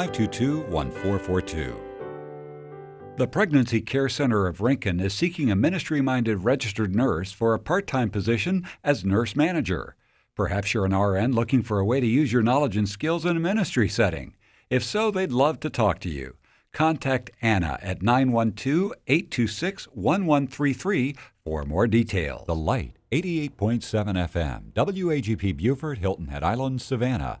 522 1442. The Pregnancy Care Center of Rincon is seeking a ministry minded registered nurse for a part time position as nurse manager. Perhaps you're an RN looking for a way to use your knowledge and skills in a ministry setting. If so, they'd love to talk to you. Contact Anna at 912 826 1133 for more details. The Light, 88.7 FM, WAGP Beaufort, Hilton Head Island, Savannah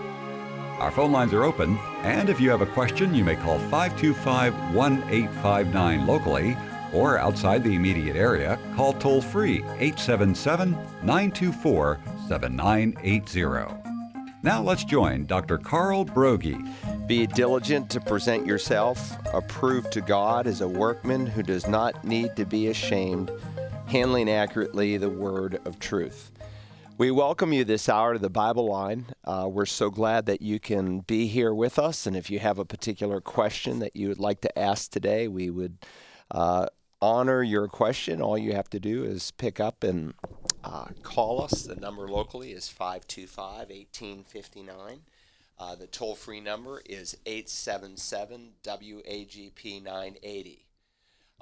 Our phone lines are open, and if you have a question, you may call 525 1859 locally or outside the immediate area, call toll free 877 924 7980. Now let's join Dr. Carl Broggi. Be diligent to present yourself approved to God as a workman who does not need to be ashamed, handling accurately the word of truth. We welcome you this hour to the Bible line. Uh, we're so glad that you can be here with us. And if you have a particular question that you would like to ask today, we would uh, honor your question. All you have to do is pick up and uh, call us. The number locally is 525 1859. Uh, the toll free number is 877 WAGP 980.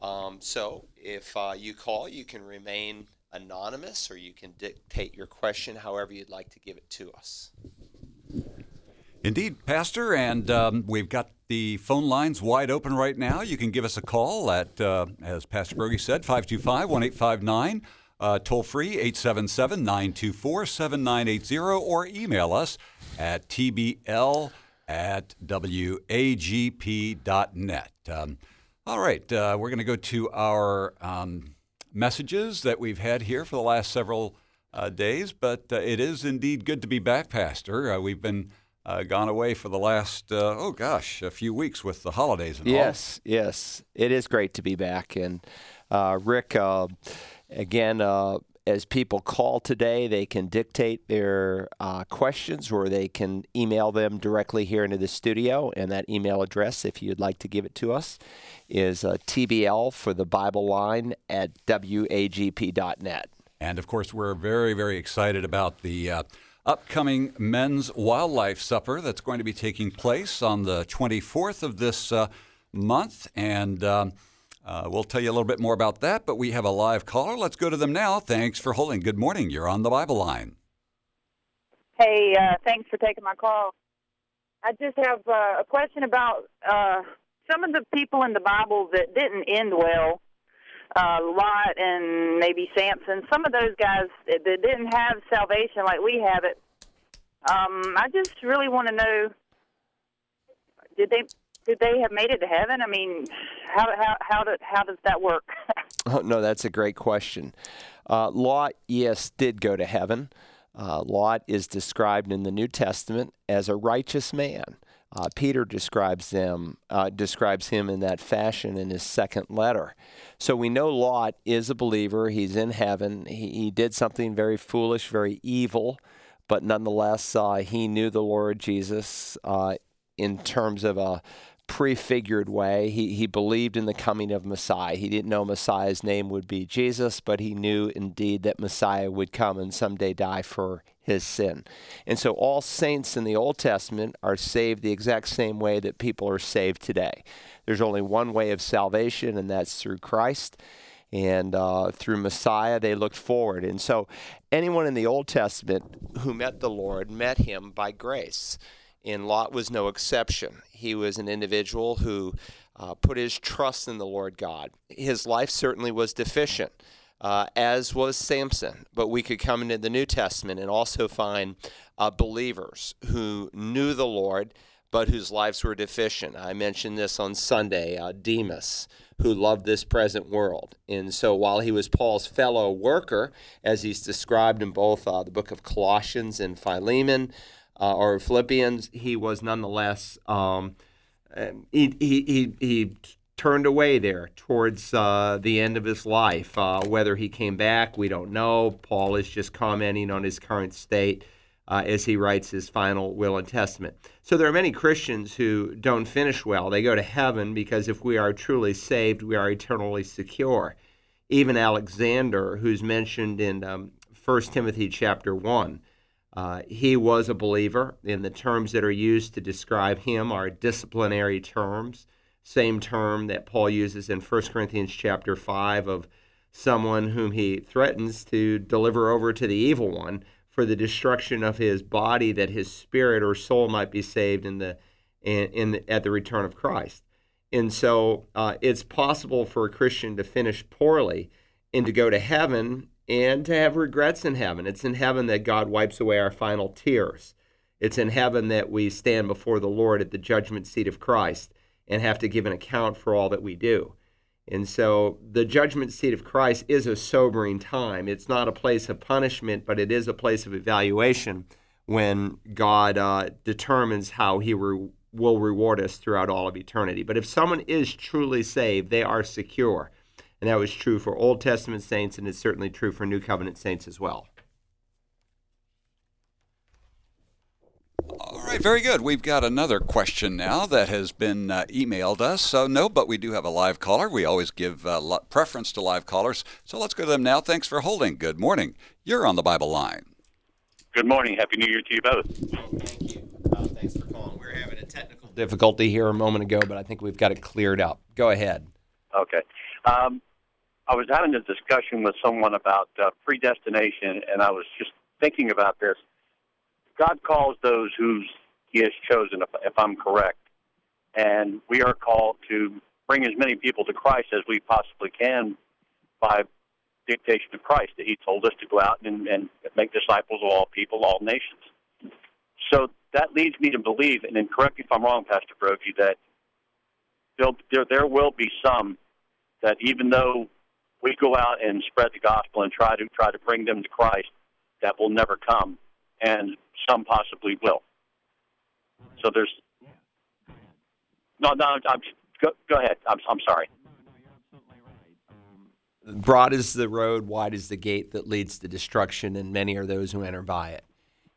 Um, so if uh, you call, you can remain anonymous or you can dictate your question however you'd like to give it to us. Indeed, Pastor, and um, we've got the phone lines wide open right now. You can give us a call at, uh, as Pastor Broggi said, 525 1859, uh, toll free 877 924 7980, or email us at tbl at wagp.net. Um, all right, uh, we're going to go to our. Um, messages that we've had here for the last several uh, days, but uh, it is indeed good to be back, Pastor. Uh, we've been uh, gone away for the last, uh, oh gosh, a few weeks with the holidays and yes, all. Yes, yes. It is great to be back. And uh, Rick, again, as people call today, they can dictate their uh, questions or they can email them directly here into the studio. And that email address, if you'd like to give it to us, is uh, TBL for the Bible line at WAGP.net. And of course, we're very, very excited about the uh, upcoming Men's Wildlife Supper that's going to be taking place on the 24th of this uh, month. And um, uh, we'll tell you a little bit more about that, but we have a live caller. Let's go to them now. Thanks for holding. Good morning. You're on the Bible line. Hey, uh, thanks for taking my call. I just have uh, a question about uh, some of the people in the Bible that didn't end well. Uh, Lot and maybe Samson. Some of those guys that didn't have salvation like we have it. Um, I just really want to know: Did they did they have made it to heaven? I mean, how how how, do, how does that work? oh, no, that's a great question. Uh, Lot, yes, did go to heaven. Uh, Lot is described in the New Testament as a righteous man. Uh, Peter describes them uh, describes him in that fashion in his second letter. So we know Lot is a believer. He's in heaven. He, he did something very foolish, very evil, but nonetheless, uh, he knew the Lord Jesus uh, in terms of a prefigured way. He, he believed in the coming of Messiah. He didn't know Messiah's name would be Jesus, but he knew indeed that Messiah would come and someday die for his sin. And so all saints in the Old Testament are saved the exact same way that people are saved today. There's only one way of salvation, and that's through Christ. And uh, through Messiah, they looked forward. And so anyone in the Old Testament who met the Lord met him by grace and Lot was no exception. He was an individual who uh, put his trust in the Lord God. His life certainly was deficient, uh, as was Samson. But we could come into the New Testament and also find uh, believers who knew the Lord, but whose lives were deficient. I mentioned this on Sunday uh, Demas, who loved this present world. And so while he was Paul's fellow worker, as he's described in both uh, the book of Colossians and Philemon, uh, or Philippians, he was nonetheless um, um, he, he, he, he turned away there towards uh, the end of his life. Uh, whether he came back, we don't know. Paul is just commenting on his current state uh, as he writes his final will and testament. So there are many Christians who don't finish well. They go to heaven because if we are truly saved, we are eternally secure. Even Alexander, who's mentioned in um, 1 Timothy chapter 1, uh, he was a believer, and the terms that are used to describe him are disciplinary terms. Same term that Paul uses in 1 Corinthians chapter 5 of someone whom he threatens to deliver over to the evil one for the destruction of his body, that his spirit or soul might be saved in the in, in the, at the return of Christ. And so uh, it's possible for a Christian to finish poorly and to go to heaven and to have regrets in heaven. It's in heaven that God wipes away our final tears. It's in heaven that we stand before the Lord at the judgment seat of Christ and have to give an account for all that we do. And so the judgment seat of Christ is a sobering time. It's not a place of punishment, but it is a place of evaluation when God uh, determines how he re- will reward us throughout all of eternity. But if someone is truly saved, they are secure. And that was true for Old Testament saints, and it's certainly true for New Covenant saints as well. All right, very good. We've got another question now that has been uh, emailed us. So, no, but we do have a live caller. We always give uh, preference to live callers. So let's go to them now. Thanks for holding. Good morning. You're on the Bible line. Good morning. Happy New Year to you both. Thank you. Uh, thanks for calling. We're having a technical difficulty here a moment ago, but I think we've got it cleared up. Go ahead. Okay. Um, I was having a discussion with someone about uh, predestination, and I was just thinking about this. God calls those who He has chosen, if, if I'm correct. And we are called to bring as many people to Christ as we possibly can by dictation of Christ that He told us to go out and, and make disciples of all people, all nations. So that leads me to believe, and then correct me if I'm wrong, Pastor Broggi, that there, there will be some that even though we go out and spread the gospel and try to try to bring them to Christ, that will never come, and some possibly will. So there's no, no. I'm, go, go ahead. I'm, I'm sorry. Um, Broad is the road, wide is the gate that leads to destruction, and many are those who enter by it.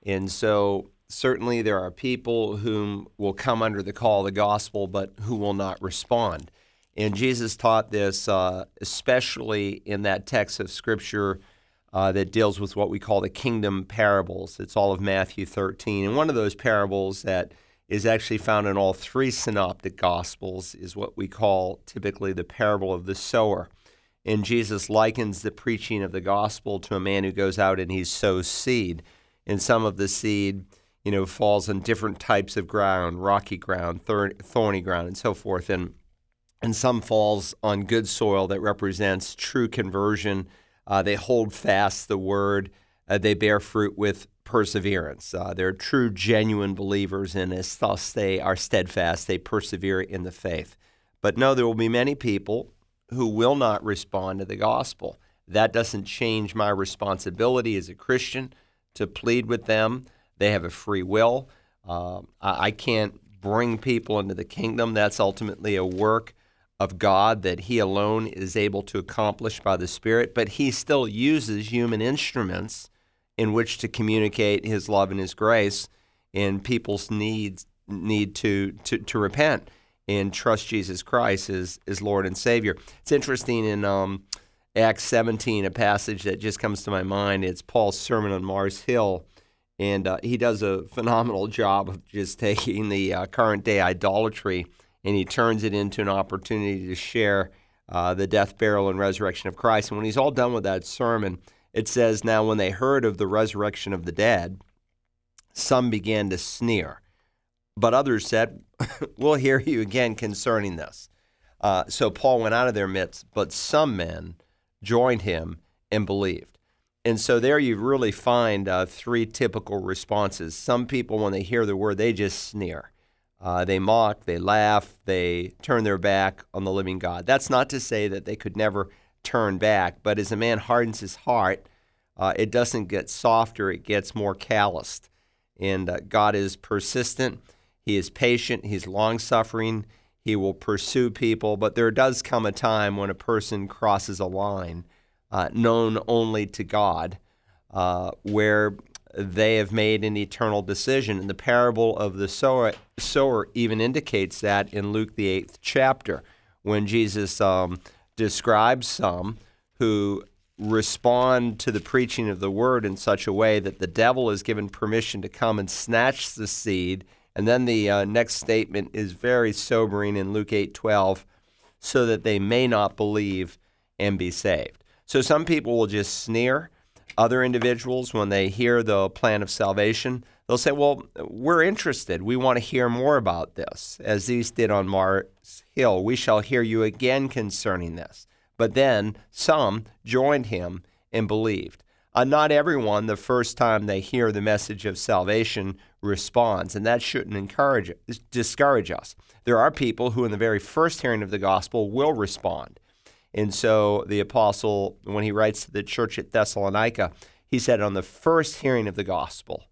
And so, certainly, there are people whom will come under the call of the gospel, but who will not respond. And Jesus taught this, uh, especially in that text of Scripture uh, that deals with what we call the kingdom parables. It's all of Matthew 13. And one of those parables that is actually found in all three synoptic gospels is what we call typically the parable of the sower. And Jesus likens the preaching of the gospel to a man who goes out and he sows seed. And some of the seed, you know, falls on different types of ground, rocky ground, thorny ground, and so forth. And and some falls on good soil that represents true conversion uh, they hold fast the word. Uh, they bear fruit with perseverance. Uh, they're true, genuine believers, and as thus they are steadfast. They persevere in the faith. But no, there will be many people who will not respond to the gospel. That doesn't change my responsibility as a Christian to plead with them. They have a free will. Uh, I can't bring people into the kingdom. That's ultimately a work of God that He alone is able to accomplish by the Spirit, but He still uses human instruments in which to communicate His love and His grace, and people's needs need to, to, to repent and trust Jesus Christ as, as Lord and Savior. It's interesting in um, Acts 17, a passage that just comes to my mind. It's Paul's sermon on Mars Hill, and uh, he does a phenomenal job of just taking the uh, current day idolatry and he turns it into an opportunity to share uh, the death, burial, and resurrection of Christ. And when he's all done with that sermon, it says, Now, when they heard of the resurrection of the dead, some began to sneer. But others said, We'll hear you again concerning this. Uh, so Paul went out of their midst, but some men joined him and believed. And so there you really find uh, three typical responses. Some people, when they hear the word, they just sneer. Uh, they mock, they laugh, they turn their back on the living God. That's not to say that they could never turn back, but as a man hardens his heart, uh, it doesn't get softer, it gets more calloused. And uh, God is persistent, He is patient, he's long suffering, he will pursue people, but there does come a time when a person crosses a line uh, known only to God, uh, where they have made an eternal decision. And the parable of the sower, sower even indicates that in Luke, the eighth chapter, when Jesus um, describes some who respond to the preaching of the word in such a way that the devil is given permission to come and snatch the seed. And then the uh, next statement is very sobering in Luke 8:12, so that they may not believe and be saved. So some people will just sneer other individuals, when they hear the plan of salvation, they'll say, Well, we're interested. We want to hear more about this. As these did on Mars Hill, we shall hear you again concerning this. But then some joined him and believed. Uh, not everyone, the first time they hear the message of salvation, responds, and that shouldn't encourage, discourage us. There are people who, in the very first hearing of the gospel, will respond. And so the apostle, when he writes to the church at Thessalonica, he said, On the first hearing of the gospel,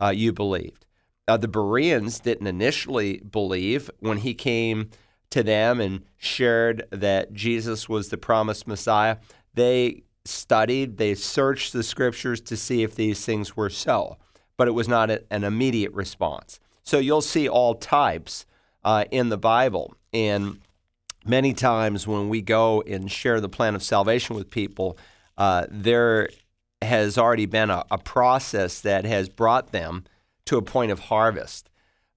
uh, you believed. Uh, the Bereans didn't initially believe when he came to them and shared that Jesus was the promised Messiah. They studied, they searched the scriptures to see if these things were so, but it was not a, an immediate response. So you'll see all types uh, in the Bible. And many times when we go and share the plan of salvation with people, uh, there has already been a, a, process that has brought them to a point of harvest.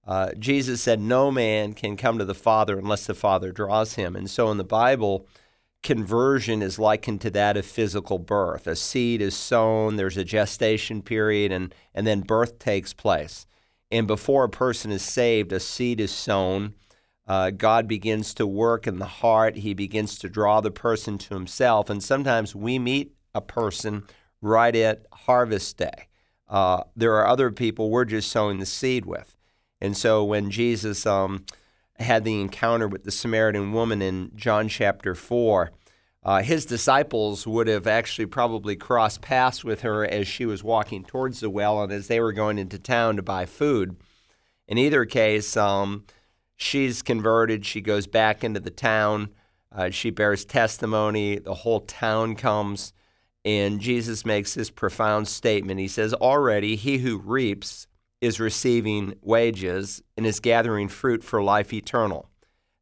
Uh, Jesus said, No man can come to the Father unless the Father draws him. And so in the Bible, conversion is likened to that of physical birth. A seed is sown, there's a gestation period, and, and then birth takes place. And before a person is saved, a seed is sown uh, God begins to work in the heart. He begins to draw the person to himself. And sometimes we meet a person right at harvest day. Uh, there are other people we're just sowing the seed with. And so when Jesus um, had the encounter with the Samaritan woman in John chapter 4, uh, his disciples would have actually probably crossed paths with her as she was walking towards the well and as they were going into town to buy food. In either case, um, She's converted. She goes back into the town. Uh, she bears testimony. The whole town comes. And Jesus makes this profound statement. He says, Already he who reaps is receiving wages and is gathering fruit for life eternal,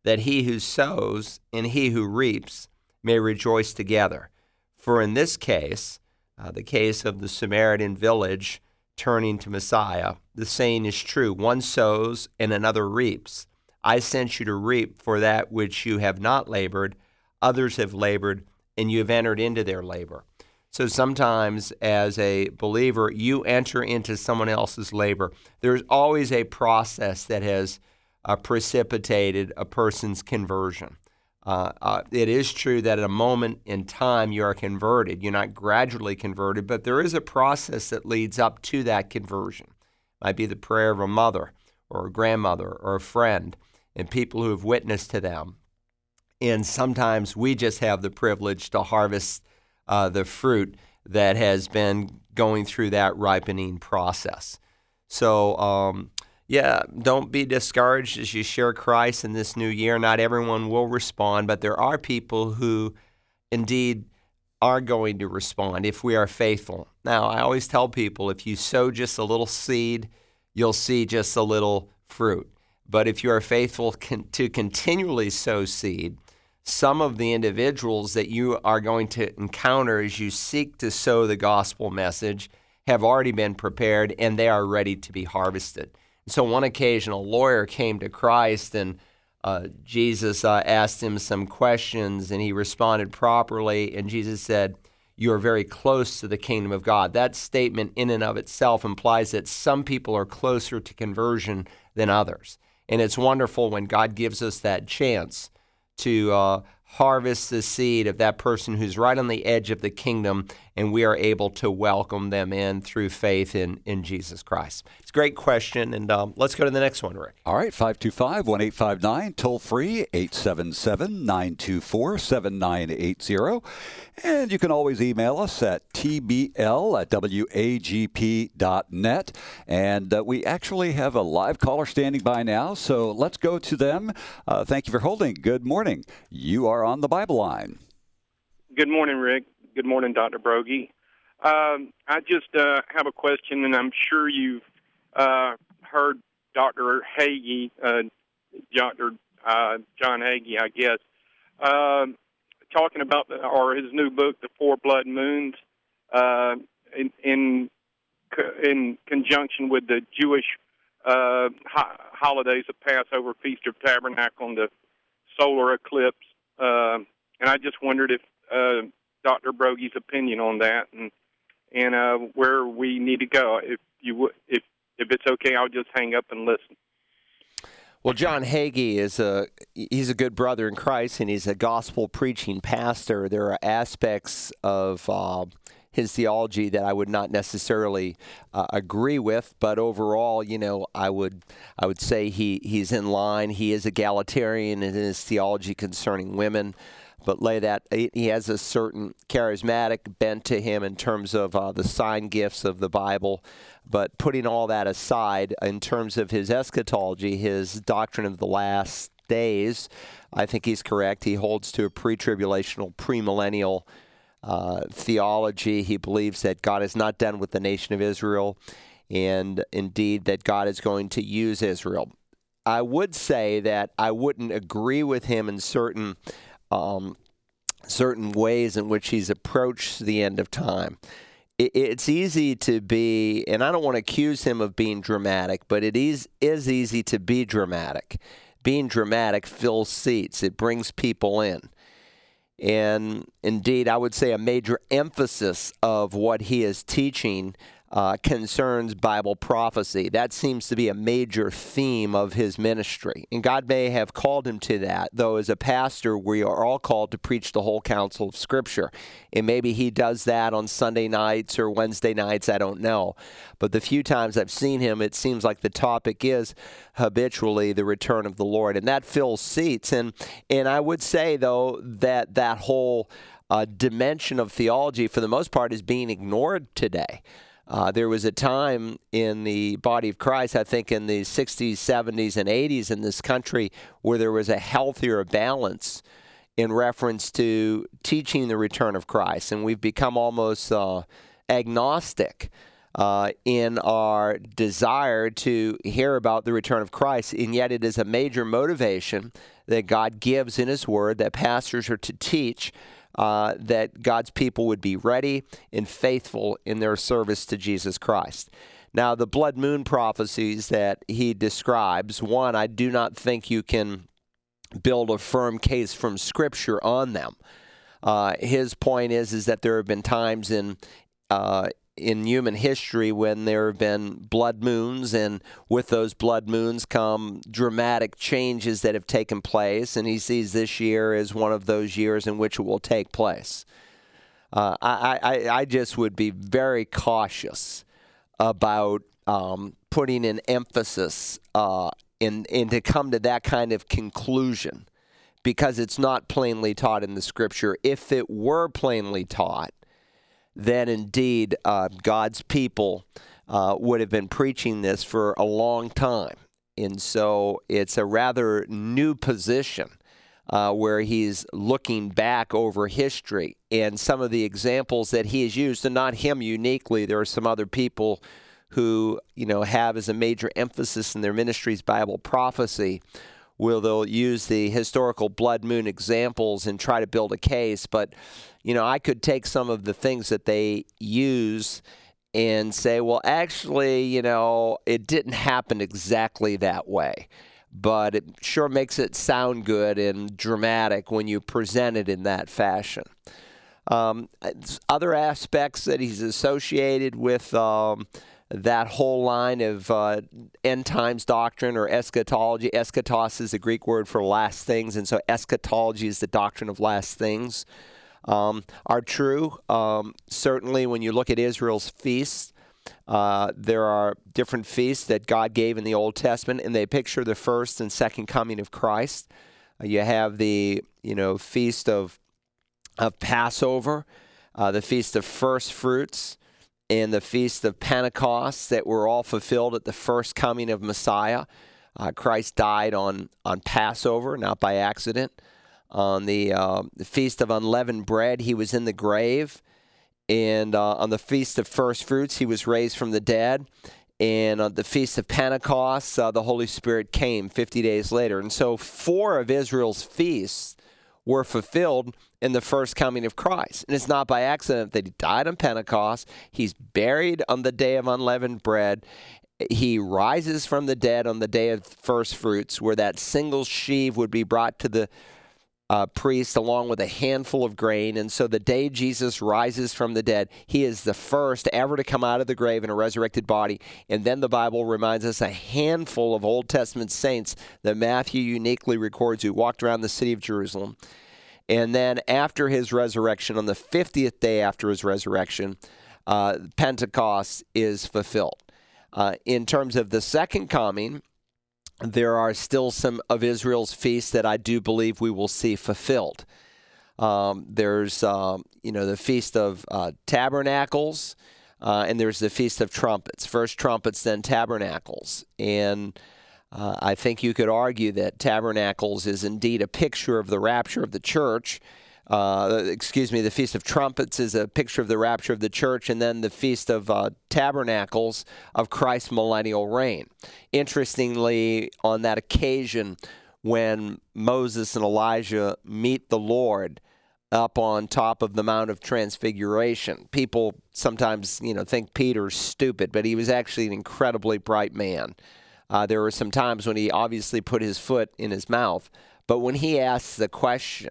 that he who sows and he who reaps may rejoice together. For in this case, uh, the case of the Samaritan village turning to Messiah, the saying is true one sows and another reaps. I sent you to reap for that which you have not labored. Others have labored, and you have entered into their labor. So sometimes, as a believer, you enter into someone else's labor. There's always a process that has uh, precipitated a person's conversion. Uh, uh, it is true that at a moment in time you are converted. You're not gradually converted, but there is a process that leads up to that conversion. It might be the prayer of a mother or a grandmother or a friend and people who have witnessed to them. And sometimes we just have the privilege to harvest uh, the fruit that has been going through that ripening process. So, um, yeah, don't be discouraged as you share Christ in this new year. Not everyone will respond, but there are people who indeed are going to respond if we are faithful. Now, I always tell people if you sow just a little seed, you'll see just a little fruit. But if you are faithful con- to continually sow seed, some of the individuals that you are going to encounter as you seek to sow the gospel message have already been prepared and they are ready to be harvested. So, one occasion, a lawyer came to Christ and uh, Jesus uh, asked him some questions and he responded properly. And Jesus said, You are very close to the kingdom of God. That statement, in and of itself, implies that some people are closer to conversion than others. And it's wonderful when God gives us that chance to uh, harvest the seed of that person who's right on the edge of the kingdom and we are able to welcome them in through faith in, in Jesus Christ. It's a great question, and um, let's go to the next one, Rick. All right, 525 1859, toll free 877 924 7980. And you can always email us at tbl at wagp.net. And uh, we actually have a live caller standing by now, so let's go to them. Uh, thank you for holding. Good morning. You are on the Bible line. Good morning, Rick. Good morning, Dr. Broggi. Um, I just uh, have a question, and I'm sure you've uh, heard Dr. Hagee, uh, Dr. Uh, John Hagee, I guess, um, talking about the, or his new book, The Four Blood Moons, uh, in, in in conjunction with the Jewish uh, ho- holidays of Passover, Feast of Tabernacle, and the solar eclipse. Uh, and I just wondered if uh, Dr. Broggi's opinion on that and and uh, where we need to go. If you w- if if it's okay, I'll just hang up and listen. Well, John Hagee is a he's a good brother in Christ, and he's a gospel preaching pastor. There are aspects of uh, his theology that I would not necessarily uh, agree with, but overall, you know, I would I would say he he's in line. He is egalitarian in his theology concerning women but lay that he has a certain charismatic bent to him in terms of uh, the sign gifts of the Bible. But putting all that aside, in terms of his eschatology, his doctrine of the last days, I think he's correct. He holds to a pre-tribulational, premillennial uh, theology. He believes that God is not done with the nation of Israel, and indeed that God is going to use Israel. I would say that I wouldn't agree with him in certain um, certain ways in which he's approached the end of time. It, it's easy to be, and I don't want to accuse him of being dramatic, but it is, is easy to be dramatic. Being dramatic fills seats, it brings people in. And indeed, I would say a major emphasis of what he is teaching uh, concerns Bible prophecy. That seems to be a major theme of his ministry. And God may have called him to that, though, as a pastor, we are all called to preach the whole counsel of Scripture. And maybe he does that on Sunday nights or Wednesday nights, I don't know. But the few times I've seen him, it seems like the topic is habitually the return of the Lord. And that fills seats. And, and I would say, though, that that whole uh, dimension of theology, for the most part, is being ignored today. Uh, there was a time in the body of Christ, I think in the 60s, 70s, and 80s in this country, where there was a healthier balance in reference to teaching the return of Christ. And we've become almost uh, agnostic uh, in our desire to hear about the return of Christ. And yet, it is a major motivation that God gives in His Word that pastors are to teach uh, that God's people would be ready and faithful in their service to Jesus Christ. Now, the blood moon prophecies that he describes, one, I do not think you can build a firm case from Scripture on them. Uh, his point is is that there have been times in uh, in human history when there have been blood moons, and with those blood moons come dramatic changes that have taken place. And he sees this year as one of those years in which it will take place. Uh, I, I, I just would be very cautious about um, putting an emphasis uh, in, in to come to that kind of conclusion because it's not plainly taught in the scripture. If it were plainly taught, then indeed uh, God's people uh, would have been preaching this for a long time. And so it's a rather new position uh, where he's looking back over history and some of the examples that he has used, and not him uniquely. There are some other people who you know have as a major emphasis in their ministries Bible prophecy will they'll use the historical blood moon examples and try to build a case. But, you know, I could take some of the things that they use and say, well, actually, you know, it didn't happen exactly that way. But it sure makes it sound good and dramatic when you present it in that fashion. Um, other aspects that he's associated with um, that whole line of uh, end times doctrine or eschatology. Eschatos is the Greek word for last things, and so eschatology is the doctrine of last things. um, are true. Um, certainly, when you look at Israel's feasts, uh, there are different feasts that God gave in the Old Testament, and they picture the first and second coming of Christ. Uh, you have the you know feast of of Passover, uh, the feast of first fruits, and the feast of Pentecost that were all fulfilled at the first coming of Messiah. Uh, Christ died on on Passover, not by accident. On the, uh, the feast of unleavened bread, he was in the grave and uh, on the Feast of First Fruits, he was raised from the dead. And on the Feast of Pentecost, uh, the Holy Spirit came 50 days later. And so, four of Israel's feasts were fulfilled in the first coming of Christ. And it's not by accident that he died on Pentecost. He's buried on the day of unleavened bread. He rises from the dead on the day of first fruits, where that single sheaf would be brought to the uh, priest along with a handful of grain. And so the day Jesus rises from the dead, he is the first ever to come out of the grave in a resurrected body. And then the Bible reminds us a handful of Old Testament saints that Matthew uniquely records who walked around the city of Jerusalem. And then after his resurrection, on the 50th day after his resurrection, uh, Pentecost is fulfilled. Uh, in terms of the second coming, there are still some of Israel's feasts that I do believe we will see fulfilled. Um, there's, um, you know, the Feast of uh, Tabernacles, uh, and there's the Feast of Trumpets. First trumpets, then tabernacles. And uh, I think you could argue that tabernacles is indeed a picture of the rapture of the church uh, excuse me, the Feast of Trumpets is a picture of the rapture of the church, and then the Feast of uh, Tabernacles of Christ's millennial reign. Interestingly, on that occasion, when Moses and Elijah meet the Lord up on top of the Mount of Transfiguration, people sometimes, you know, think Peter's stupid, but he was actually an incredibly bright man. Uh, there were some times when he obviously put his foot in his mouth, but when he asks the question,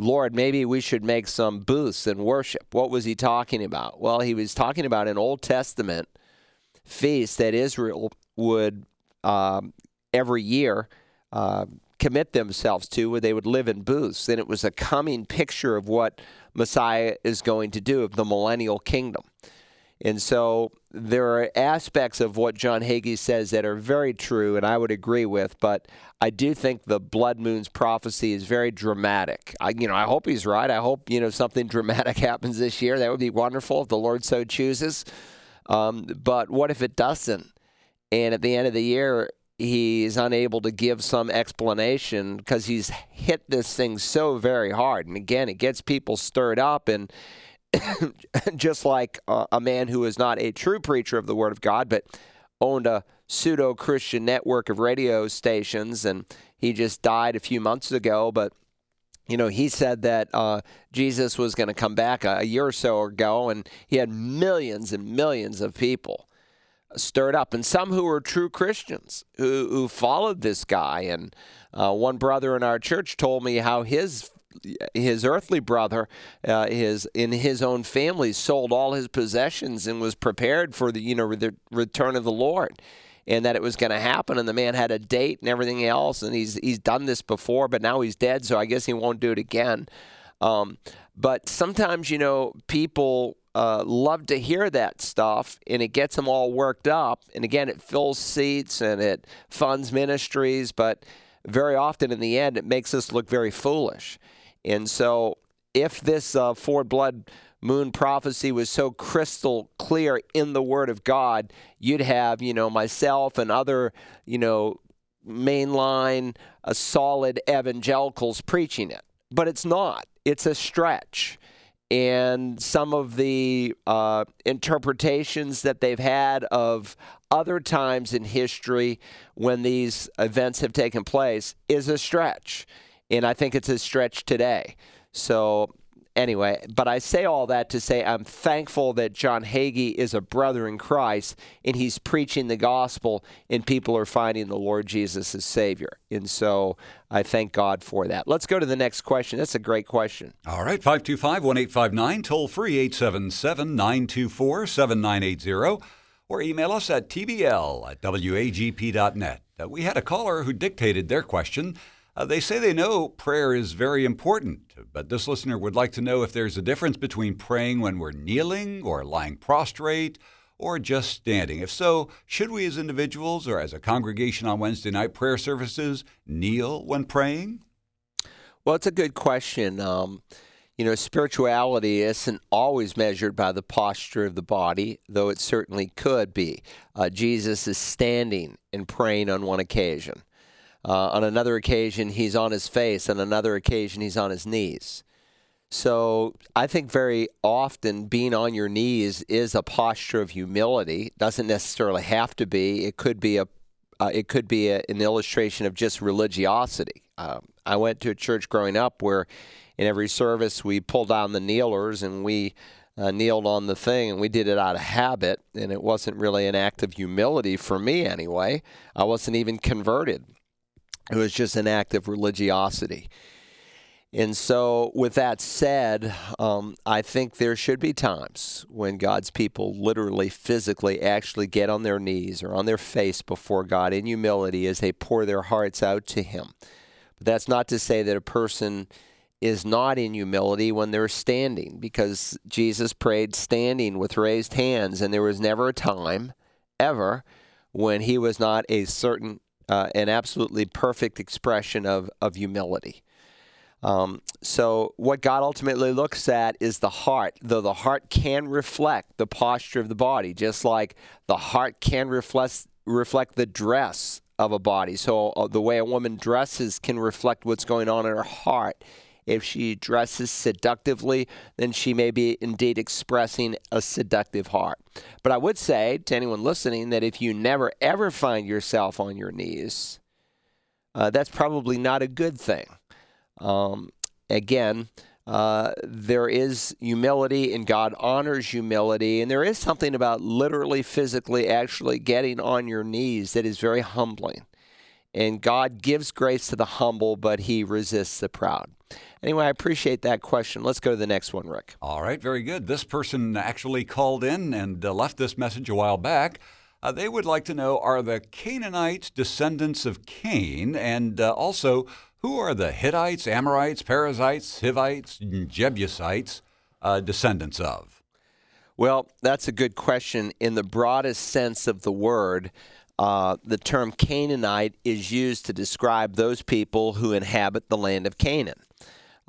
Lord, maybe we should make some booths and worship. What was he talking about? Well, he was talking about an Old Testament feast that Israel would um, every year uh, commit themselves to, where they would live in booths. And it was a coming picture of what Messiah is going to do of the millennial kingdom. And so there are aspects of what John Hagee says that are very true, and I would agree with. But I do think the blood moon's prophecy is very dramatic. I, you know, I hope he's right. I hope you know something dramatic happens this year. That would be wonderful if the Lord so chooses. Um, but what if it doesn't? And at the end of the year, he's unable to give some explanation because he's hit this thing so very hard. And again, it gets people stirred up and just like uh, a man who is not a true preacher of the Word of God, but owned a pseudo Christian network of radio stations, and he just died a few months ago. But you know, he said that uh, Jesus was going to come back a, a, year or so ago, and he had millions and millions of people stirred up, and some who were true Christians who, who followed this guy. And uh, one brother in our church told me how his his earthly brother, uh, his in his own family, sold all his possessions and was prepared for the you know the return of the Lord, and that it was going to happen. And the man had a date and everything else, and he's he's done this before, but now he's dead, so I guess he won't do it again. Um, but sometimes you know people uh, love to hear that stuff, and it gets them all worked up. And again, it fills seats and it funds ministries, but very often in the end, it makes us look very foolish. And so, if this uh, Four Blood Moon prophecy was so crystal clear in the Word of God, you'd have, you know, myself and other, you know, mainline, uh, solid evangelicals preaching it. But it's not, it's a stretch. And some of the uh, interpretations that they've had of other times in history when these events have taken place is a stretch. And I think it's a stretch today. So, anyway, but I say all that to say I'm thankful that John Hagee is a brother in Christ and he's preaching the gospel and people are finding the Lord Jesus as Savior. And so I thank God for that. Let's go to the next question. That's a great question. All right, 525 1859, toll free 877 924 7980, or email us at tbl at wagp.net. We had a caller who dictated their question. Uh, they say they know prayer is very important, but this listener would like to know if there's a difference between praying when we're kneeling or lying prostrate or just standing. If so, should we as individuals or as a congregation on Wednesday night prayer services kneel when praying? Well, it's a good question. Um, you know, spirituality isn't always measured by the posture of the body, though it certainly could be. Uh, Jesus is standing and praying on one occasion. Uh, on another occasion, he's on his face. On another occasion, he's on his knees. So I think very often being on your knees is a posture of humility. It doesn't necessarily have to be. It could be a uh, it could be a, an illustration of just religiosity. Um, I went to a church growing up where in every service we pulled down the kneelers and we uh, kneeled on the thing and we did it out of habit and it wasn't really an act of humility for me anyway i wasn't even converted it was just an act of religiosity. And so with that said um, i think there should be times when god's people literally physically actually get on their knees or on their face before god in humility as they pour their hearts out to him. But that's not to say that a person is not in humility when they're standing because Jesus prayed standing with raised hands, and there was never a time, ever, when he was not a certain, uh, an absolutely perfect expression of, of humility. Um, so, what God ultimately looks at is the heart, though the heart can reflect the posture of the body, just like the heart can reflect, reflect the dress of a body. So, uh, the way a woman dresses can reflect what's going on in her heart if she dresses seductively, then she may be indeed expressing a seductive heart. But I would say to anyone listening that if you never ever find yourself on your knees, uh, that's probably not a good thing. Um, again, uh, there is humility and God honors humility. And there is something about literally, physically, actually getting on your knees that is very humbling. And God gives grace to the humble, but he resists the proud. Anyway, I appreciate that question. Let's go to the next one, Rick. All right, very good. This person actually called in and uh, left this message a while back. Uh, they would like to know Are the Canaanites descendants of Cain? And uh, also, who are the Hittites, Amorites, Perizzites, Hivites, Jebusites uh, descendants of? Well, that's a good question. In the broadest sense of the word, uh, the term Canaanite is used to describe those people who inhabit the land of Canaan.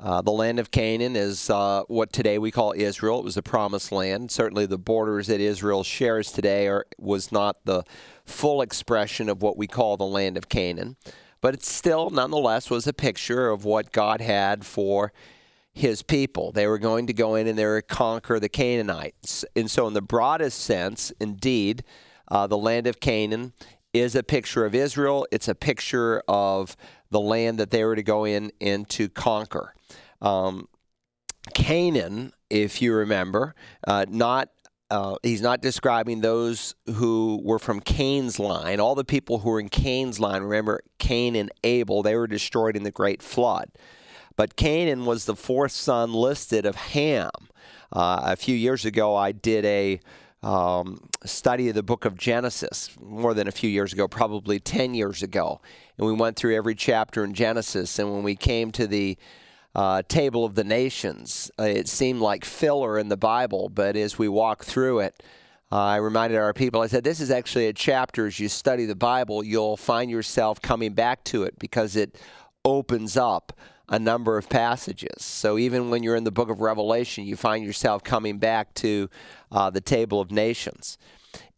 Uh, the land of Canaan is uh, what today we call Israel. It was the promised land. Certainly, the borders that Israel shares today are, was not the full expression of what we call the land of Canaan, but it still, nonetheless, was a picture of what God had for his people. They were going to go in and they were conquer the Canaanites. And so, in the broadest sense, indeed, uh, the land of Canaan is a picture of Israel. It's a picture of the land that they were to go in and to conquer. Um, Canaan, if you remember, uh, not uh, he's not describing those who were from Cain's line. All the people who were in Cain's line, remember Cain and Abel, they were destroyed in the great flood. But Canaan was the fourth son listed of Ham. Uh, a few years ago, I did a um, study of the book of Genesis more than a few years ago, probably 10 years ago. And we went through every chapter in Genesis. And when we came to the uh, Table of the Nations, uh, it seemed like filler in the Bible. But as we walked through it, uh, I reminded our people, I said, this is actually a chapter. As you study the Bible, you'll find yourself coming back to it because it opens up a number of passages. So even when you're in the book of Revelation, you find yourself coming back to uh, the table of nations.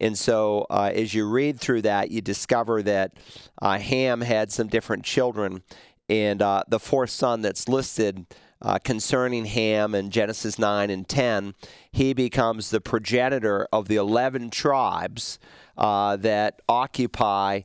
And so uh, as you read through that, you discover that uh, Ham had some different children. And uh, the fourth son that's listed uh, concerning Ham in Genesis 9 and 10, he becomes the progenitor of the 11 tribes uh, that occupy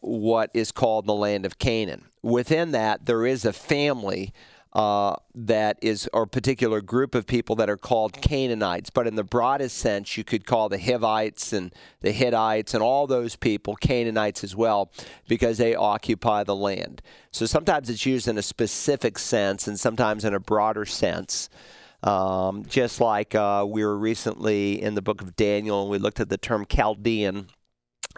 what is called the land of Canaan within that, there is a family uh, that is, or a particular group of people that are called Canaanites. But in the broadest sense, you could call the Hivites and the Hittites and all those people Canaanites as well, because they occupy the land. So sometimes it's used in a specific sense and sometimes in a broader sense. Um, just like uh, we were recently in the book of Daniel and we looked at the term Chaldean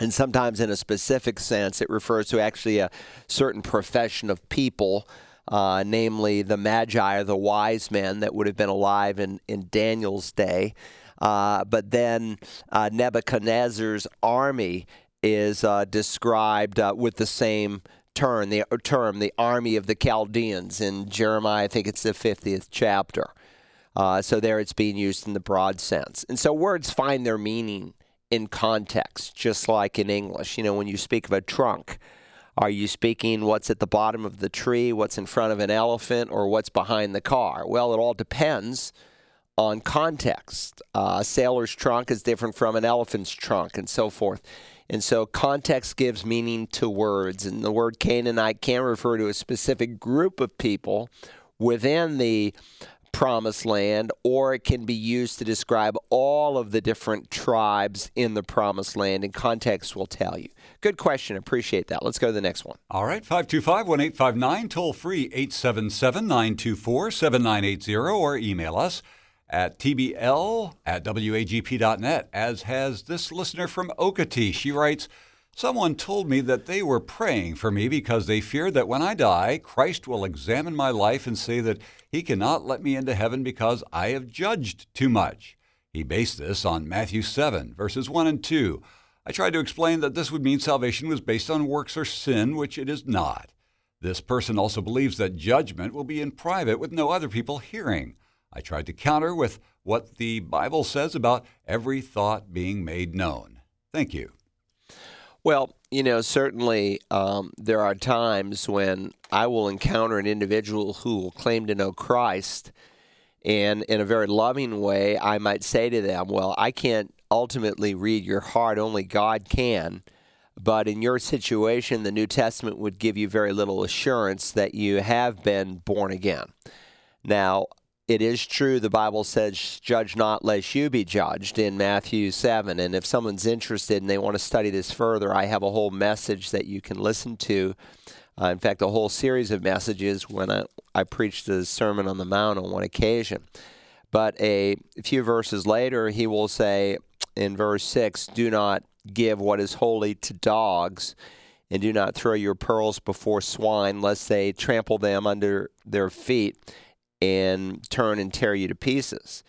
And sometimes, in a specific sense, it refers to actually a certain profession of people, uh, namely the Magi or the wise men that would have been alive in, in Daniel's day. Uh, but then uh, Nebuchadnezzar's army is uh, described uh, with the same term, the term, the army of the Chaldeans in Jeremiah. I think it's the 50th chapter. Uh, so there, it's being used in the broad sense, and so words find their meaning in context, just like in English. You know, when you speak of a trunk, are you speaking what's at the bottom of the tree, what's in front of an elephant, or what's behind the car? Well, it all depends on context. Uh, a sailor's trunk is different from an elephant's trunk, and so forth. And so context gives meaning to words. And the word Canaanite can refer to a specific group of people within the promised land, or it can be used to describe all of the different tribes in the promised land, and context will tell you. Good question. Appreciate that. Let's go to the next one. All right, 525 1859, toll free 877 924 7980, or email us at tbl at wagp.net, as has this listener from Okatee. She writes, Someone told me that they were praying for me because they feared that when I die, Christ will examine my life and say that he cannot let me into heaven because I have judged too much. He based this on Matthew 7, verses 1 and 2. I tried to explain that this would mean salvation was based on works or sin, which it is not. This person also believes that judgment will be in private with no other people hearing. I tried to counter with what the Bible says about every thought being made known. Thank you. Well, you know, certainly um, there are times when I will encounter an individual who will claim to know Christ, and in a very loving way, I might say to them, Well, I can't ultimately read your heart, only God can. But in your situation, the New Testament would give you very little assurance that you have been born again. Now, it is true the Bible says, judge not lest you be judged in Matthew 7. And if someone's interested and they want to study this further, I have a whole message that you can listen to. Uh, in fact, a whole series of messages when I, I preached the Sermon on the Mount on one occasion. But a few verses later, he will say in verse 6 Do not give what is holy to dogs, and do not throw your pearls before swine, lest they trample them under their feet and turn and tear you to pieces.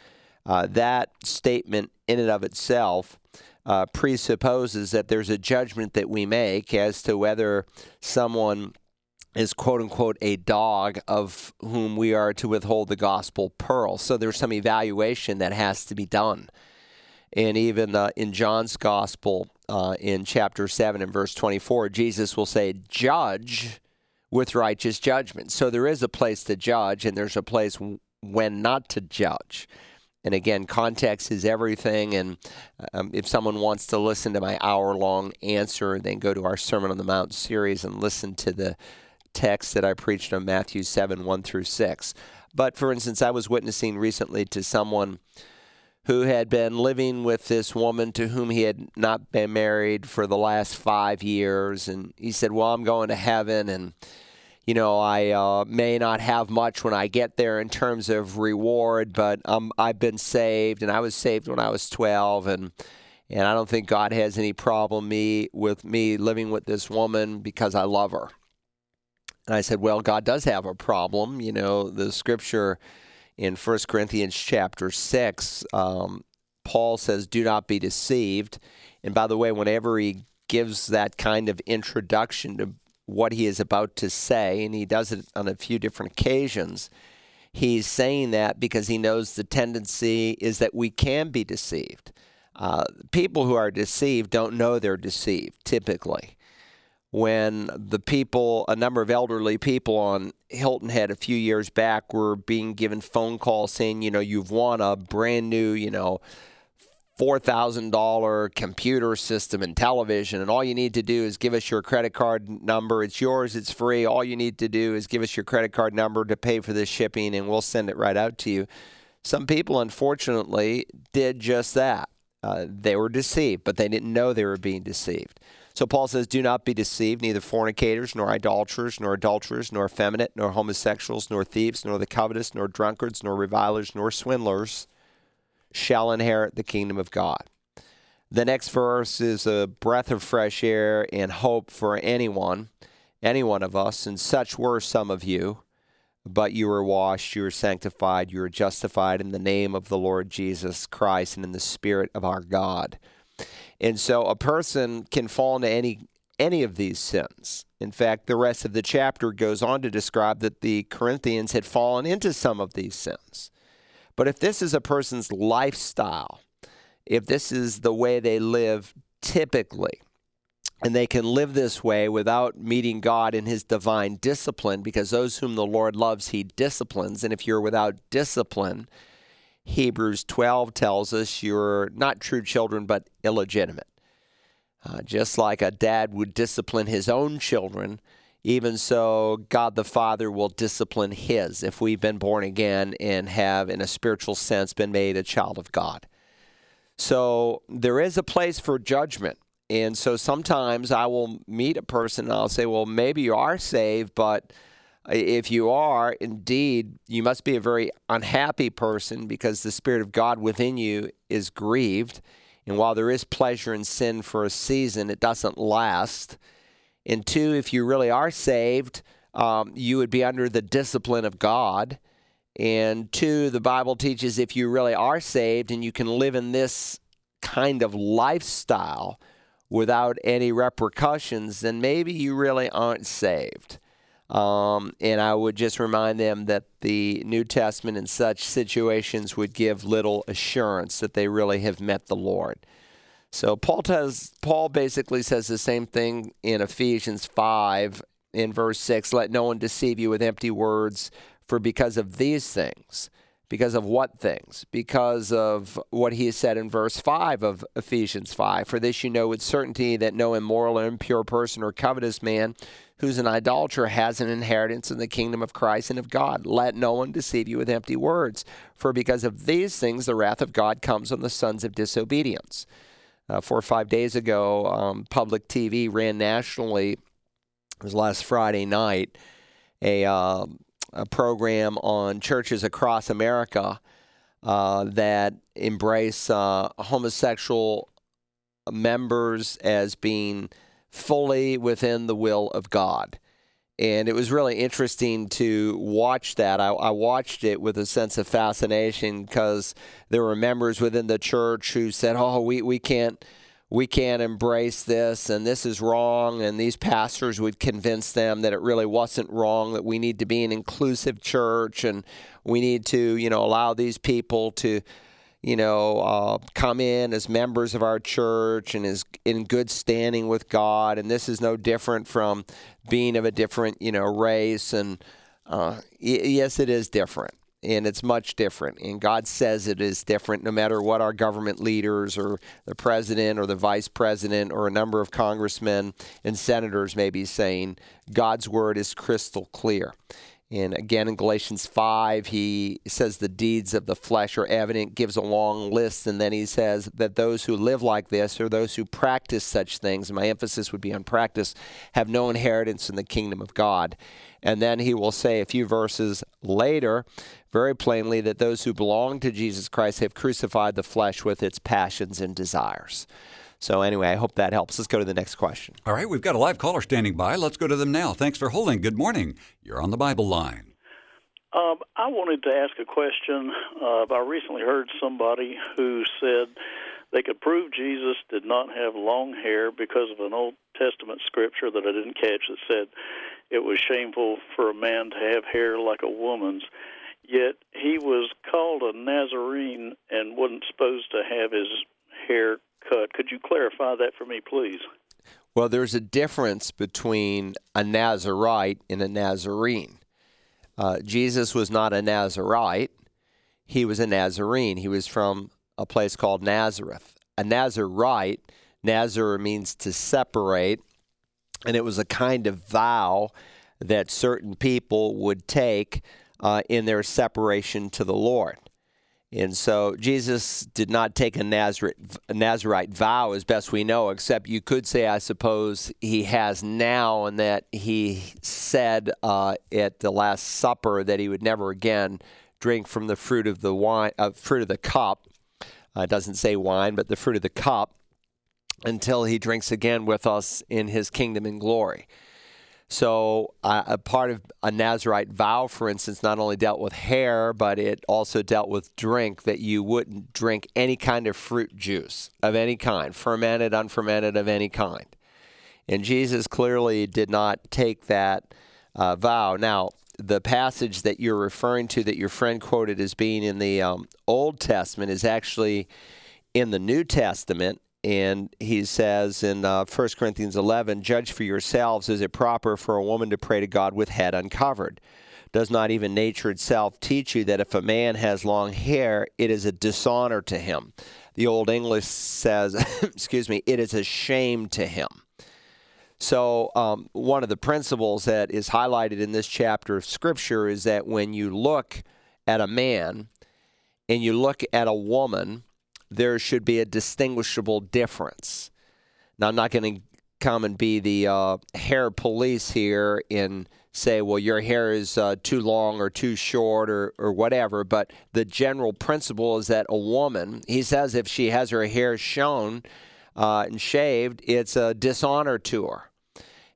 Uh, that statement, in and of itself, uh, presupposes that there's a judgment that we make as to whether someone is quote unquote a dog of whom we are to withhold the gospel pearl. So there's some evaluation that has to be done. And even uh, in John's gospel, uh, in chapter 7 and verse 24, Jesus will say, Judge with righteous judgment. So there is a place to judge, and there's a place when not to judge. And again, context is everything. And um, if someone wants to listen to my hour long answer, then go to our Sermon on the Mount series and listen to the text that I preached on Matthew 7 1 through 6. But for instance, I was witnessing recently to someone who had been living with this woman to whom he had not been married for the last five years. And he said, Well, I'm going to heaven. And you know, I uh, may not have much when I get there in terms of reward, but um, I've been saved, and I was saved when I was 12, and and I don't think God has any problem me with me living with this woman because I love her. And I said, well, God does have a problem. You know, the scripture in 1 Corinthians chapter 6, um, Paul says, do not be deceived. And by the way, whenever he gives that kind of introduction to what he is about to say, and he does it on a few different occasions. He's saying that because he knows the tendency is that we can be deceived. Uh, people who are deceived don't know they're deceived typically. When the people, a number of elderly people on Hilton Head a few years back were being given phone calls saying, you know, you've won a brand new, you know, $4,000 computer system and television, and all you need to do is give us your credit card number. It's yours, it's free. All you need to do is give us your credit card number to pay for this shipping, and we'll send it right out to you. Some people, unfortunately, did just that. Uh, they were deceived, but they didn't know they were being deceived. So Paul says, Do not be deceived, neither fornicators, nor idolaters, nor adulterers, nor effeminate, nor homosexuals, nor thieves, nor the covetous, nor drunkards, nor revilers, nor swindlers shall inherit the kingdom of God. The next verse is a breath of fresh air and hope for anyone, any one of us, and such were some of you. But you were washed, you were sanctified, you were justified in the name of the Lord Jesus Christ and in the Spirit of our God. And so a person can fall into any any of these sins. In fact, the rest of the chapter goes on to describe that the Corinthians had fallen into some of these sins. But if this is a person's lifestyle, if this is the way they live typically, and they can live this way without meeting God in his divine discipline, because those whom the Lord loves, he disciplines. And if you're without discipline, Hebrews 12 tells us you're not true children, but illegitimate. Uh, just like a dad would discipline his own children, even so, God the Father will discipline his if we've been born again and have, in a spiritual sense, been made a child of God. So there is a place for judgment. And so sometimes I will meet a person and I'll say, well, maybe you are saved, but if you are, indeed, you must be a very unhappy person because the Spirit of God within you is grieved and while there is pleasure in sin for a season, it doesn't last. And two, if you really are saved, um, you would be under the discipline of God. And two, the Bible teaches if you really are saved and you can live in this kind of lifestyle without any repercussions, then maybe you really aren't saved. Um, and I would just remind them that the New Testament in such situations would give little assurance that they really have met the Lord. So Paul does, Paul basically says the same thing in Ephesians 5 in verse 6 let no one deceive you with empty words for because of these things because of what things because of what he said in verse 5 of Ephesians 5 for this you know with certainty that no immoral or impure person or covetous man who's an idolater has an inheritance in the kingdom of Christ and of God. Let no one deceive you with empty words, for because of these things the wrath of God comes on the sons of disobedience. Uh, four or five days ago, um, public TV ran nationally, it was last Friday night, a, uh, a program on churches across America uh, that embrace uh, homosexual members as being fully within the will of God. And it was really interesting to watch that. I, I watched it with a sense of fascination because there were members within the church who said, "Oh, we, we can't we can't embrace this and this is wrong and these pastors would convince them that it really wasn't wrong that we need to be an inclusive church and we need to you know allow these people to you know, uh, come in as members of our church and is in good standing with God. And this is no different from being of a different, you know, race. And uh, y- yes, it is different. And it's much different. And God says it is different no matter what our government leaders or the president or the vice president or a number of congressmen and senators may be saying. God's word is crystal clear. And again, in Galatians 5, he says the deeds of the flesh are evident, gives a long list, and then he says that those who live like this or those who practice such things, my emphasis would be on practice, have no inheritance in the kingdom of God. And then he will say a few verses later, very plainly, that those who belong to Jesus Christ have crucified the flesh with its passions and desires. So, anyway, I hope that helps. Let's go to the next question. All right, we've got a live caller standing by. Let's go to them now. Thanks for holding. Good morning. You're on the Bible line. Um, I wanted to ask a question. Uh, I recently heard somebody who said they could prove Jesus did not have long hair because of an Old Testament scripture that I didn't catch that said it was shameful for a man to have hair like a woman's. Yet he was called a Nazarene and wasn't supposed to have his hair cut. Could you clarify that for me, please? Well, there's a difference between a Nazarite and a Nazarene. Uh, Jesus was not a Nazarite, he was a Nazarene. He was from a place called Nazareth. A Nazarite, Nazar means to separate, and it was a kind of vow that certain people would take uh, in their separation to the Lord. And so Jesus did not take a Nazarite, Nazarite vow, as best we know, except you could say, I suppose, he has now, and that he said uh, at the Last Supper that he would never again drink from the fruit of the wine, uh, fruit of the cup. Uh, it doesn't say wine, but the fruit of the cup. until he drinks again with us in his kingdom and glory. So, uh, a part of a Nazarite vow, for instance, not only dealt with hair, but it also dealt with drink that you wouldn't drink any kind of fruit juice of any kind, fermented, unfermented, of any kind. And Jesus clearly did not take that uh, vow. Now, the passage that you're referring to, that your friend quoted as being in the um, Old Testament, is actually in the New Testament. And he says in uh, 1 Corinthians 11, Judge for yourselves, is it proper for a woman to pray to God with head uncovered? Does not even nature itself teach you that if a man has long hair, it is a dishonor to him? The Old English says, excuse me, it is a shame to him. So, um, one of the principles that is highlighted in this chapter of Scripture is that when you look at a man and you look at a woman, there should be a distinguishable difference. Now, I'm not going to come and be the uh, hair police here and say, well, your hair is uh, too long or too short or, or whatever, but the general principle is that a woman, he says, if she has her hair shown uh, and shaved, it's a dishonor to her.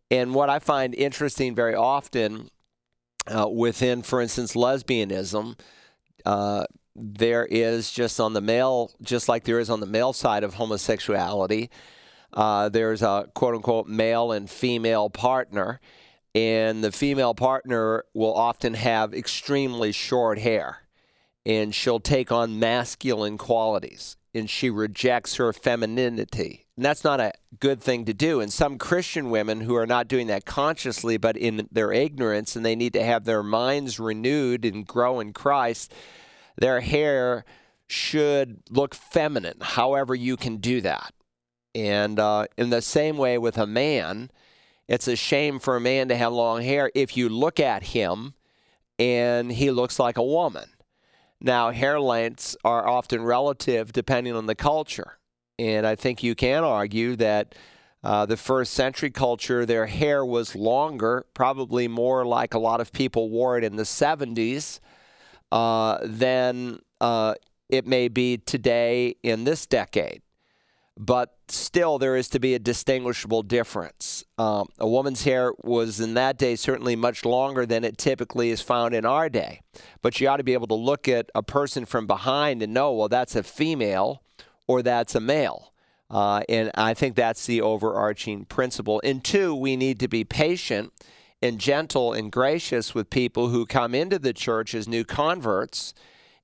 And what I find interesting very often uh, within, for instance, lesbianism, uh, there is just on the male, just like there is on the male side of homosexuality, uh, there's a quote unquote male and female partner. And the female partner will often have extremely short hair and she'll take on masculine qualities and she rejects her femininity. And that's not a good thing to do. And some Christian women who are not doing that consciously, but in their ignorance, and they need to have their minds renewed and grow in Christ, their hair should look feminine, however, you can do that. And uh, in the same way with a man, it's a shame for a man to have long hair if you look at him and he looks like a woman. Now, hair lengths are often relative depending on the culture. And I think you can argue that uh, the first century culture, their hair was longer, probably more like a lot of people wore it in the 70s uh, than uh, it may be today in this decade. But still, there is to be a distinguishable difference. Um, a woman's hair was in that day certainly much longer than it typically is found in our day. But you ought to be able to look at a person from behind and know, well, that's a female or that's a male. Uh, and I think that's the overarching principle. And two, we need to be patient and gentle and gracious with people who come into the church as new converts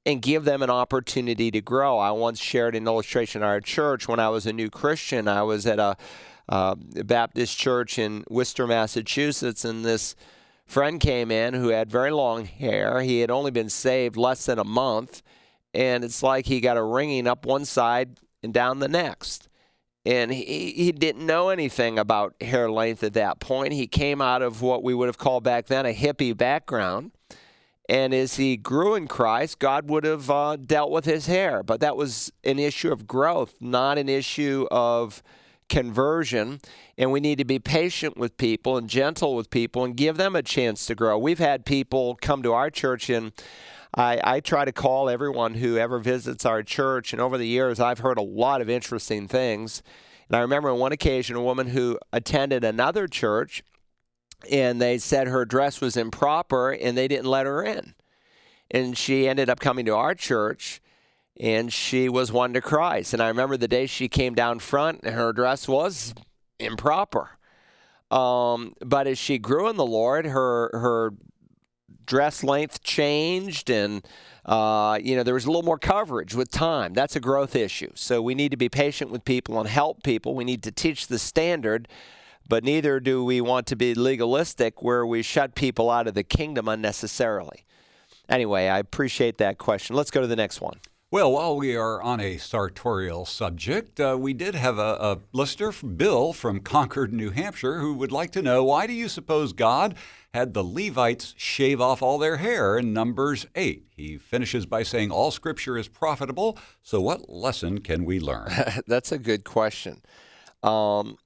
and give them an opportunity to grow. I once shared an illustration at our church when I was a new Christian. I was at a uh, Baptist church in Worcester, Massachusetts, and this friend came in who had very long hair. He had only been saved less than a month and it's like he got a ringing up one side and down the next. And he, he didn't know anything about hair length at that point. He came out of what we would have called back then a hippie background. And as he grew in Christ, God would have uh, dealt with his hair. But that was an issue of growth, not an issue of conversion. And we need to be patient with people and gentle with people and give them a chance to grow. We've had people come to our church and I, I try to call everyone who ever visits our church, and over the years, I've heard a lot of interesting things. And I remember on one occasion, a woman who attended another church, and they said her dress was improper, and they didn't let her in. And she ended up coming to our church, and she was won to Christ. And I remember the day she came down front, and her dress was improper. Um, but as she grew in the Lord, her her dress length changed and uh, you know there was a little more coverage with time. That's a growth issue. So we need to be patient with people and help people. We need to teach the standard but neither do we want to be legalistic where we shut people out of the kingdom unnecessarily. Anyway i appreciate that question. Let's go to the next one well, while we are on a sartorial subject, uh, we did have a, a listener, Bill from Concord, New Hampshire, who would like to know why do you suppose God had the Levites shave off all their hair in Numbers 8? He finishes by saying all scripture is profitable, so what lesson can we learn? That's a good question. Um,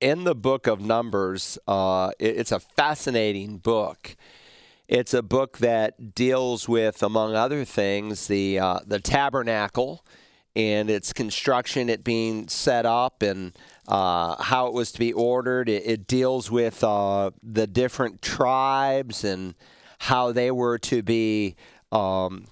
in the book of Numbers, uh, it, it's a fascinating book. It's a book that deals with, among other things, the uh, the tabernacle and its construction, it being set up, and uh, how it was to be ordered. It, it deals with uh, the different tribes and how they were to be um,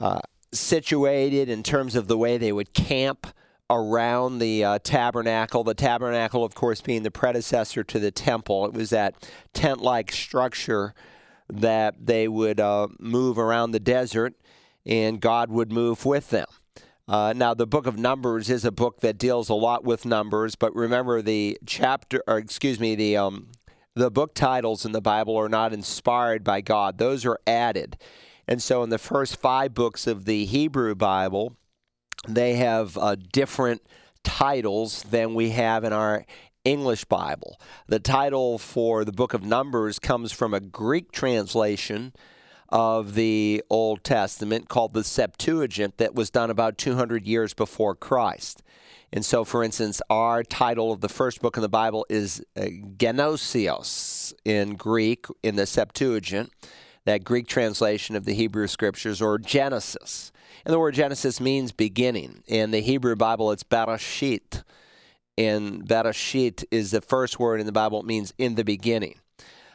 uh, situated in terms of the way they would camp around the uh, tabernacle. The tabernacle, of course, being the predecessor to the temple. It was that tent like structure that they would uh, move around the desert and God would move with them. Uh, now, the book of Numbers is a book that deals a lot with numbers, but remember the chapter, or excuse me, the um, the book titles in the Bible are not inspired by God; those are added. And so, in the first five books of the Hebrew Bible, they have uh, different titles than we have in our English Bible. The title for the book of Numbers comes from a Greek translation of the Old Testament called the Septuagint that was done about 200 years before Christ. And so, for instance, our title of the first book in the Bible is uh, Genosios in Greek in the Septuagint, that Greek translation of the Hebrew Scriptures, or Genesis. And the word Genesis means beginning. In the Hebrew Bible, it's Bereshit. And Bereshit is the first word in the Bible, it means in the beginning.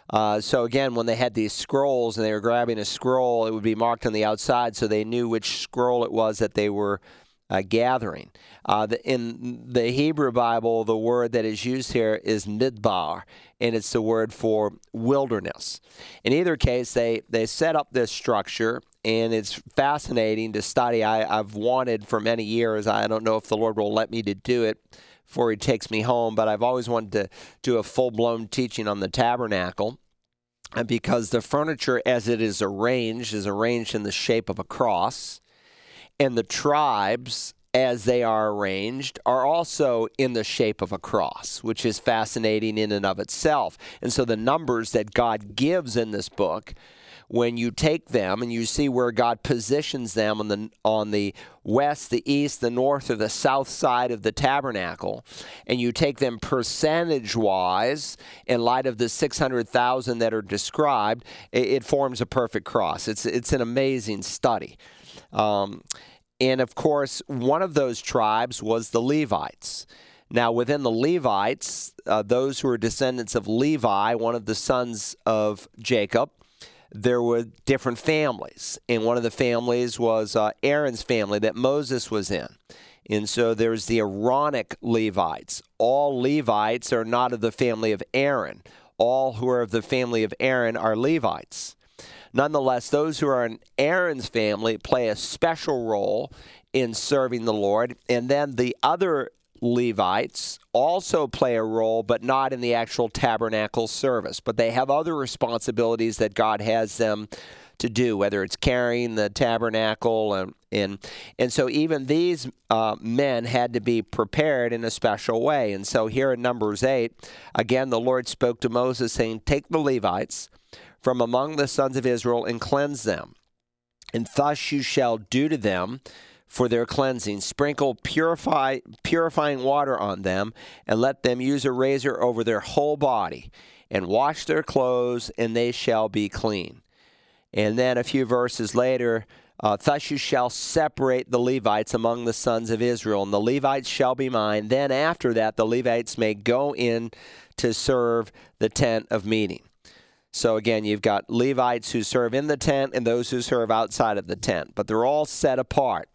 Uh, so again, when they had these scrolls and they were grabbing a scroll, it would be marked on the outside, so they knew which scroll it was that they were uh, gathering. Uh, the, in the Hebrew Bible, the word that is used here is midbar, and it's the word for wilderness. In either case, they they set up this structure, and it's fascinating to study. I, I've wanted for many years. I don't know if the Lord will let me to do it before he takes me home, but I've always wanted to do a full blown teaching on the tabernacle uh, because the furniture as it is arranged is arranged in the shape of a cross, and the tribes as they are arranged are also in the shape of a cross, which is fascinating in and of itself. And so the numbers that God gives in this book when you take them and you see where God positions them on the on the west, the east, the north, or the south side of the tabernacle, and you take them percentage wise in light of the 600,000 that are described, it, it, forms a perfect cross. It's it's an amazing study. Um, and of course, one of those tribes was the Levites. Now, within the Levites, uh, those who are descendants of Levi, one of the sons of Jacob, there were different families. And one of the families was uh, Aaron's family that Moses was in. And so there's the Aaronic Levites. All Levites are not of the family of Aaron. All who are of the family of Aaron are Levites. Nonetheless, those who are in Aaron's family play a special role in serving the Lord. And then the other Levites also play a role, but not in the actual tabernacle service. But they have other responsibilities that God has them to do, whether it's carrying the tabernacle and and, and so even these uh, men had to be prepared in a special way. And so here in Numbers eight, again the Lord spoke to Moses saying, "Take the Levites from among the sons of Israel and cleanse them, and thus you shall do to them." For their cleansing. Sprinkle purify, purifying water on them, and let them use a razor over their whole body, and wash their clothes, and they shall be clean. And then a few verses later, uh, thus you shall separate the Levites among the sons of Israel, and the Levites shall be mine. Then after that, the Levites may go in to serve the tent of meeting. So again, you've got Levites who serve in the tent and those who serve outside of the tent, but they're all set apart.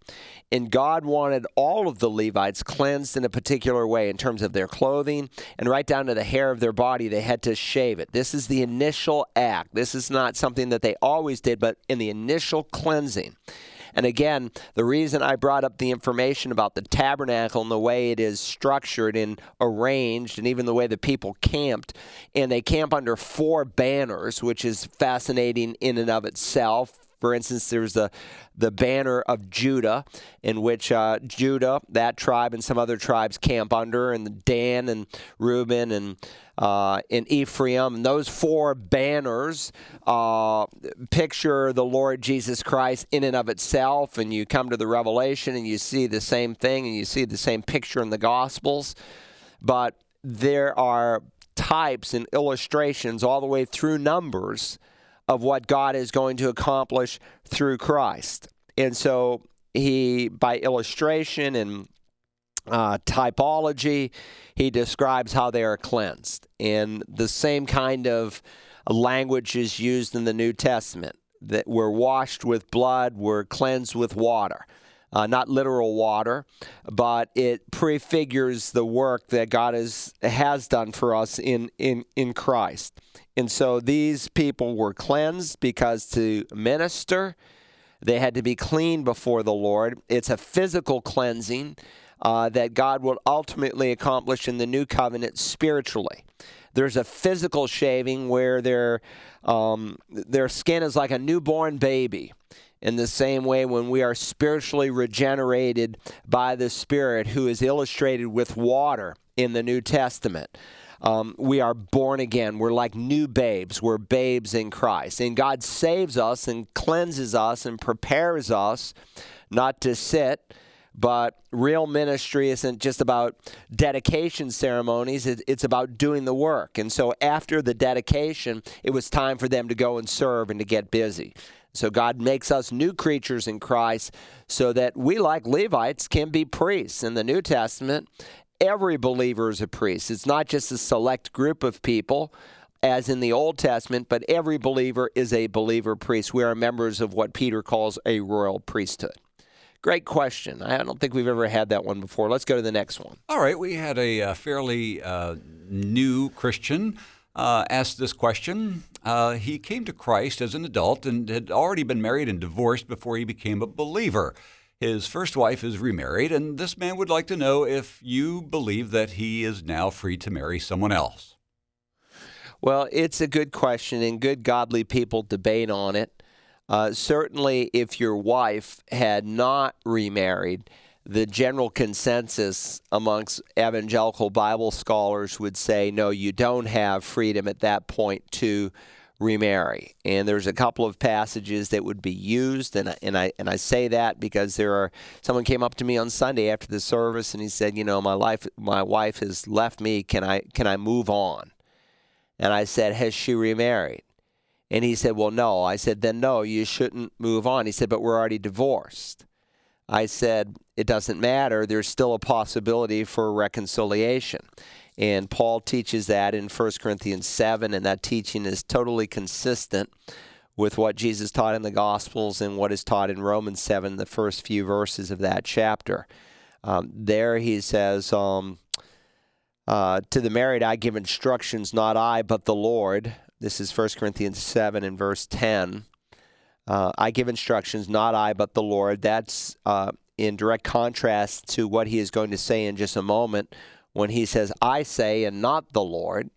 And God wanted all of the Levites cleansed in a particular way in terms of their clothing and right down to the hair of their body, they had to shave it. This is the initial act. This is not something that they always did, but in the initial cleansing. And again, the reason I brought up the information about the tabernacle and the way it is structured and arranged, and even the way the people camped, and they camp under four banners, which is fascinating in and of itself. For instance, there's the the banner of Judah, in which uh, Judah, that tribe, and some other tribes camp under, and Dan and Reuben and uh, in Ephraim. And those four banners uh, picture the Lord Jesus Christ in and of itself. And you come to the Revelation and you see the same thing and you see the same picture in the Gospels. But there are types and illustrations all the way through Numbers of what God is going to accomplish through Christ. And so he, by illustration and uh, typology, he describes how they are cleansed. And the same kind of language is used in the New Testament that we're washed with blood, we're cleansed with water. Uh, not literal water, but it prefigures the work that God has, has done for us in, in, in Christ. And so these people were cleansed because to minister, they had to be clean before the Lord. It's a physical cleansing uh, that God will ultimately accomplish in the new covenant spiritually. There's a physical shaving where their um, their skin is like a newborn baby. In the same way, when we are spiritually regenerated by the Spirit, who is illustrated with water in the New Testament, um, we are born again. We're like new babes. We're babes in Christ. And God saves us and cleanses us and prepares us not to sit but real ministry isn't just about dedication ceremonies, it's about doing the work. And so after the dedication, it was time for them to go and serve and to get busy. So God makes us new creatures in Christ so that we, like Levites, can be priests. In the New Testament, every believer is a priest. It's not just a select group of people as in the Old Testament, but every believer is a believer priest. We are members of what Peter calls a royal priesthood. Great question. I don't think we've ever had that one before. Let's go to the next one. All right. We had a uh, fairly uh, new Christian uh, ask this question. Uh, he came to Christ as an adult and had already been married and divorced before he became a believer. His first wife is remarried, and this man would like to know if you believe that he is now free to marry someone else. Well, it's a good question, and good godly people debate on it. Uh, certainly, if your wife had not remarried, the general consensus amongst evangelical Bible scholars would say, no, you don't have freedom at that point to remarry. And there's a couple of passages that would be used, and I, and I and I say that because there are someone came up to me on Sunday after the service and he said, you know, my life, my wife has left me. Can I can I move on? And I said, has she remarried? And he said, Well, no. I said, Then no, you shouldn't move on. He said, But we're already divorced. I said, It doesn't matter. There's still a possibility for reconciliation. And Paul teaches that in 1 Corinthians 7, and that teaching is totally consistent with what Jesus taught in the Gospels and what is taught in Romans 7, the first few verses of that chapter. Um, there he says, um, uh, To the married I give instructions, not I, but the Lord. This is 1 Corinthians 7 and verse 10. Uh, I give instructions, not I, but the Lord. That's uh, in direct contrast to what he is going to say in just a moment when he says, I say, and not the Lord,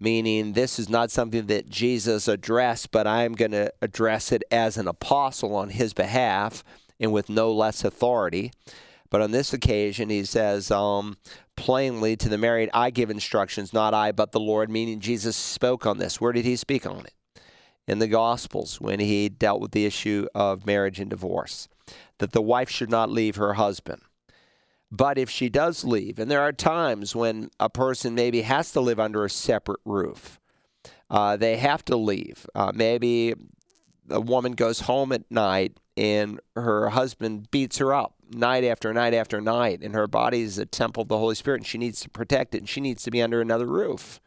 meaning this is not something that Jesus addressed, but I'm going to address it as an apostle on his behalf and with no less authority. But on this occasion, he says um, plainly to the married, I give instructions, not I, but the Lord, meaning Jesus spoke on this. Where did he speak on it? In the Gospels, when he dealt with the issue of marriage and divorce, that the wife should not leave her husband. But if she does leave, and there are times when a person maybe has to live under a separate roof, uh, they have to leave. Uh, maybe a woman goes home at night and her husband beats her up night after night after night, and her body is a temple of the Holy Spirit, and she needs to protect it, and she needs to be under another roof.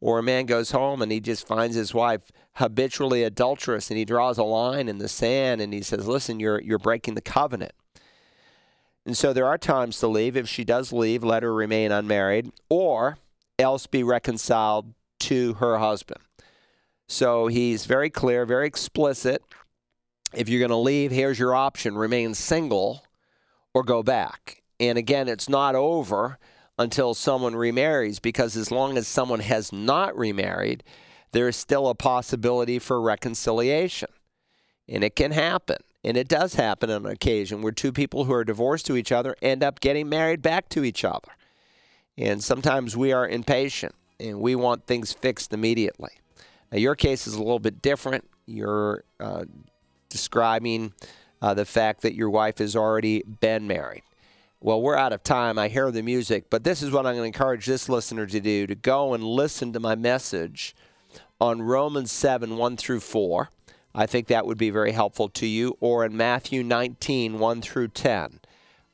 Or a man goes home and he just finds his wife habitually adulterous, and he draws a line in the sand, and he says, "Listen, you're you're breaking the covenant." And so there are times to leave. If she does leave, let her remain unmarried, or else be reconciled to her husband. So he's very clear, very explicit. If you're going to leave, here's your option remain single or go back. And again, it's not over until someone remarries because as long as someone has not remarried, there is still a possibility for reconciliation. And it can happen. And it does happen on occasion where two people who are divorced to each other end up getting married back to each other. And sometimes we are impatient and we want things fixed immediately. Now, your case is a little bit different. You're uh, describing uh, the fact that your wife has already been married. Well, we're out of time. I hear the music, but this is what I'm going to encourage this listener to do to go and listen to my message on Romans 7 1 through 4. I think that would be very helpful to you. Or in Matthew 19, 1 through 10,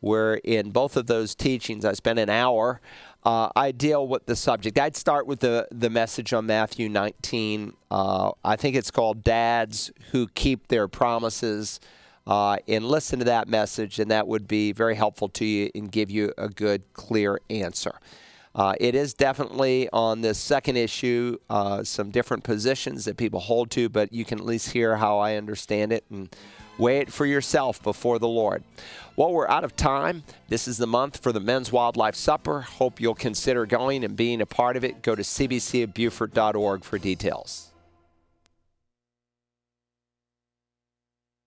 where in both of those teachings I spent an hour. Uh, I deal with the subject. I'd start with the, the message on Matthew 19. Uh, I think it's called Dads Who Keep Their Promises. Uh, and listen to that message, and that would be very helpful to you and give you a good, clear answer. Uh, it is definitely on this second issue uh, some different positions that people hold to, but you can at least hear how I understand it and weigh it for yourself before the Lord. Well, we're out of time. This is the month for the Men's Wildlife Supper. Hope you'll consider going and being a part of it. Go to cbcofbeaufort.org for details.